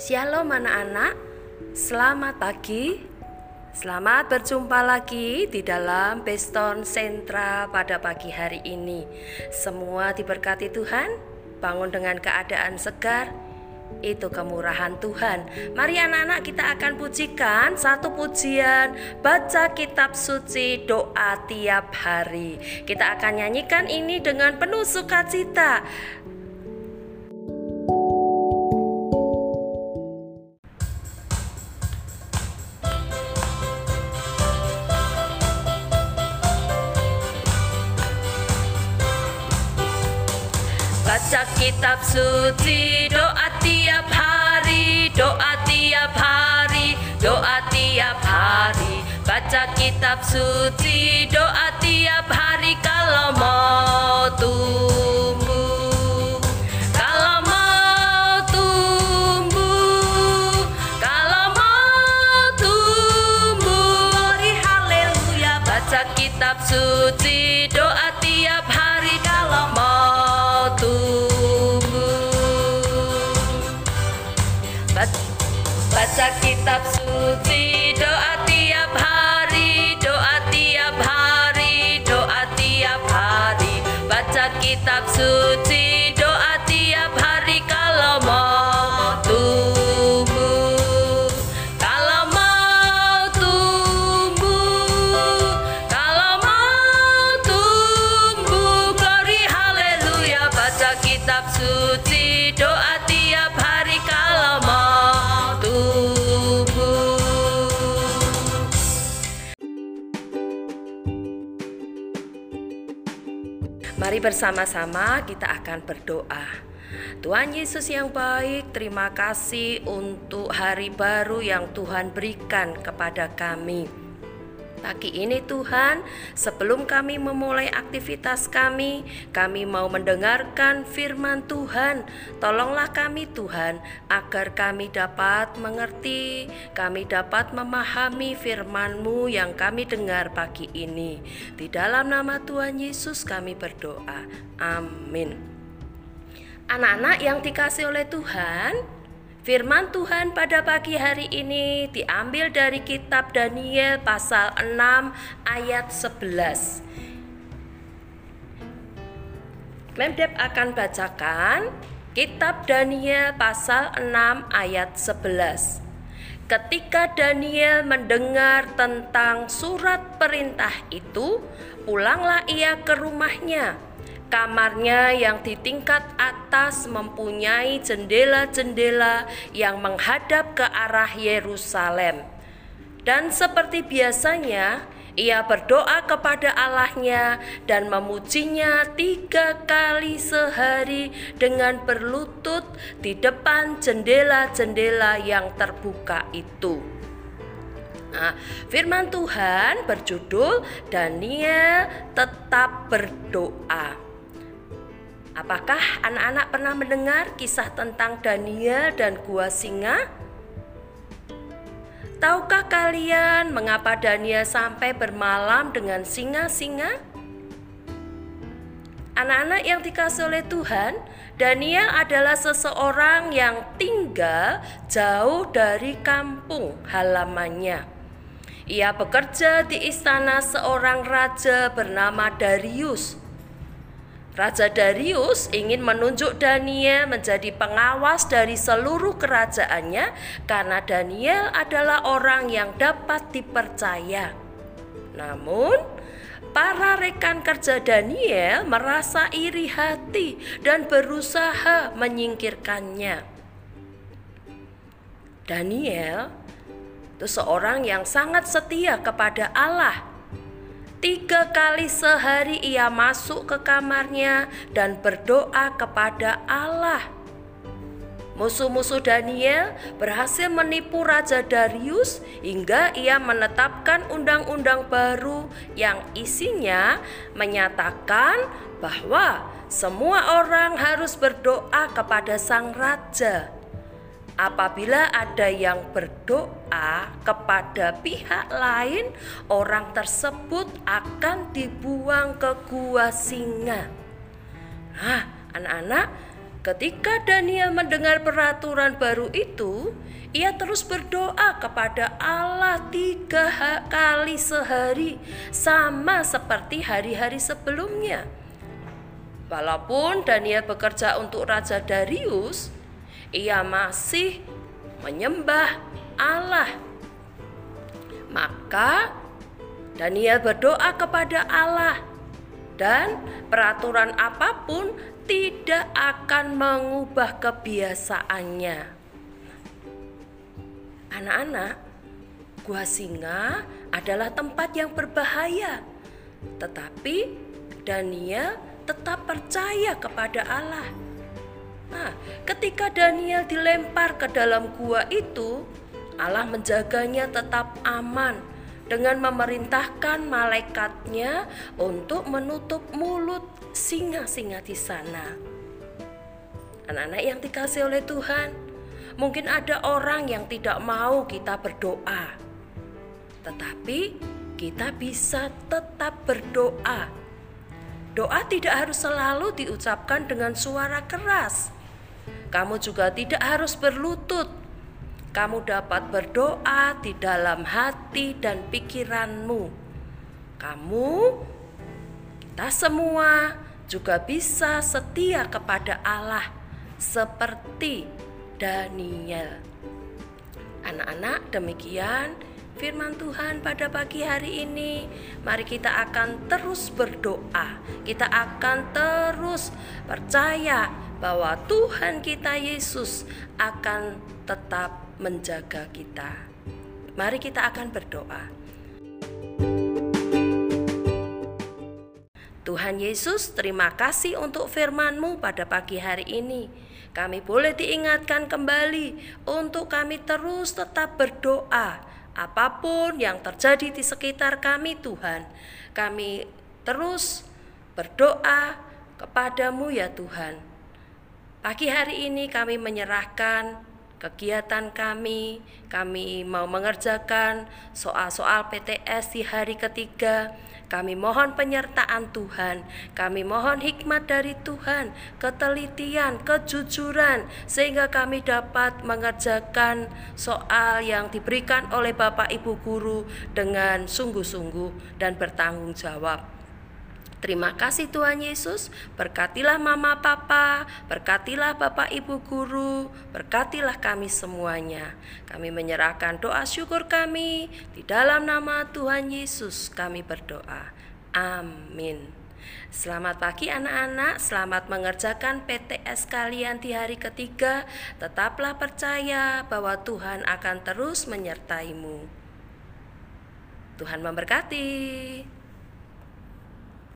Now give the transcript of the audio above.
Shalom anak-anak, selamat pagi. Selamat berjumpa lagi di dalam Beston Sentra pada pagi hari ini. Semua diberkati Tuhan, bangun dengan keadaan segar, itu kemurahan Tuhan. Mari anak-anak kita akan pujikan satu pujian, baca kitab suci, doa tiap hari. Kita akan nyanyikan ini dengan penuh sukacita. Baca kitab suci, doa tiap hari, doa tiap hari, doa tiap hari. Baca kitab suci, doa kitab suci, doa tiap hari, doa tiap hari, doa tiap hari. Baca kitab suci, doa tiap hari kalau mau tumbuh. Kalau mau tumbuh, kalau mau tumbuh, glory haleluya. Baca kitab suci, doa Bersama-sama kita akan berdoa. Tuhan Yesus yang baik, terima kasih untuk hari baru yang Tuhan berikan kepada kami. Pagi ini Tuhan, sebelum kami memulai aktivitas kami, kami mau mendengarkan firman Tuhan. Tolonglah kami Tuhan, agar kami dapat mengerti, kami dapat memahami firman-Mu yang kami dengar pagi ini. Di dalam nama Tuhan Yesus kami berdoa. Amin. Anak-anak yang dikasih oleh Tuhan, Firman Tuhan pada pagi hari ini diambil dari kitab Daniel pasal 6 ayat 11. Memdep akan bacakan kitab Daniel pasal 6 ayat 11. Ketika Daniel mendengar tentang surat perintah itu, pulanglah ia ke rumahnya. Kamarnya yang di tingkat atas mempunyai jendela-jendela yang menghadap ke arah Yerusalem. Dan seperti biasanya, ia berdoa kepada Allahnya dan memujinya tiga kali sehari dengan berlutut di depan jendela-jendela yang terbuka itu. Nah, firman Tuhan berjudul Daniel tetap berdoa. Apakah anak-anak pernah mendengar kisah tentang Daniel dan gua singa? Tahukah kalian mengapa Daniel sampai bermalam dengan singa-singa? Anak-anak yang dikasih oleh Tuhan, Daniel adalah seseorang yang tinggal jauh dari kampung halamannya. Ia bekerja di istana seorang raja bernama Darius. Raja Darius ingin menunjuk Daniel menjadi pengawas dari seluruh kerajaannya karena Daniel adalah orang yang dapat dipercaya. Namun, para rekan kerja Daniel merasa iri hati dan berusaha menyingkirkannya. Daniel itu seorang yang sangat setia kepada Allah. Tiga kali sehari ia masuk ke kamarnya dan berdoa kepada Allah. Musuh-musuh Daniel berhasil menipu Raja Darius hingga ia menetapkan undang-undang baru yang isinya menyatakan bahwa semua orang harus berdoa kepada sang raja. Apabila ada yang berdoa kepada pihak lain, orang tersebut akan dibuang ke gua singa. Nah, anak-anak, Ketika Daniel mendengar peraturan baru itu, ia terus berdoa kepada Allah tiga kali sehari, sama seperti hari-hari sebelumnya. Walaupun Daniel bekerja untuk Raja Darius, ia masih menyembah Allah. Maka Daniel berdoa kepada Allah, dan peraturan apa pun tidak akan mengubah kebiasaannya. Anak-anak, gua singa adalah tempat yang berbahaya, tetapi Daniel tetap percaya kepada Allah. Nah, ketika Daniel dilempar ke dalam gua itu, Allah menjaganya tetap aman dengan memerintahkan malaikatnya untuk menutup mulut singa-singa di sana. Anak-anak yang dikasih oleh Tuhan, mungkin ada orang yang tidak mau kita berdoa, tetapi kita bisa tetap berdoa. Doa tidak harus selalu diucapkan dengan suara keras. Kamu juga tidak harus berlutut kamu dapat berdoa di dalam hati dan pikiranmu. Kamu, kita semua juga bisa setia kepada Allah seperti Daniel. Anak-anak, demikian firman Tuhan pada pagi hari ini. Mari kita akan terus berdoa. Kita akan terus percaya bahwa Tuhan kita Yesus akan tetap menjaga kita. Mari kita akan berdoa. Tuhan Yesus, terima kasih untuk firman-Mu pada pagi hari ini. Kami boleh diingatkan kembali untuk kami terus tetap berdoa. Apa pun yang terjadi di sekitar kami, Tuhan, kami terus berdoa kepadamu, ya Tuhan. Pagi hari ini kami menyerahkan kegiatan kami. Kami mau mengerjakan soal-soal PTS di hari ketiga. Kami mohon penyertaan Tuhan, kami mohon hikmat dari Tuhan, ketelitian, kejujuran, sehingga kami dapat mengerjakan soal yang diberikan oleh Bapak Ibu guru dengan sungguh-sungguh dan bertanggung jawab. Terima kasih Tuhan Yesus, berkatilah mama papa, berkatilah bapak ibu guru, berkatilah kami semuanya. Kami menyerahkan doa syukur kami di dalam nama Tuhan Yesus kami berdoa. Amin. Selamat pagi anak-anak, selamat mengerjakan PTS kalian di hari ketiga. Tetaplah percaya bahwa Tuhan akan terus menyertaimu. Tuhan memberkati.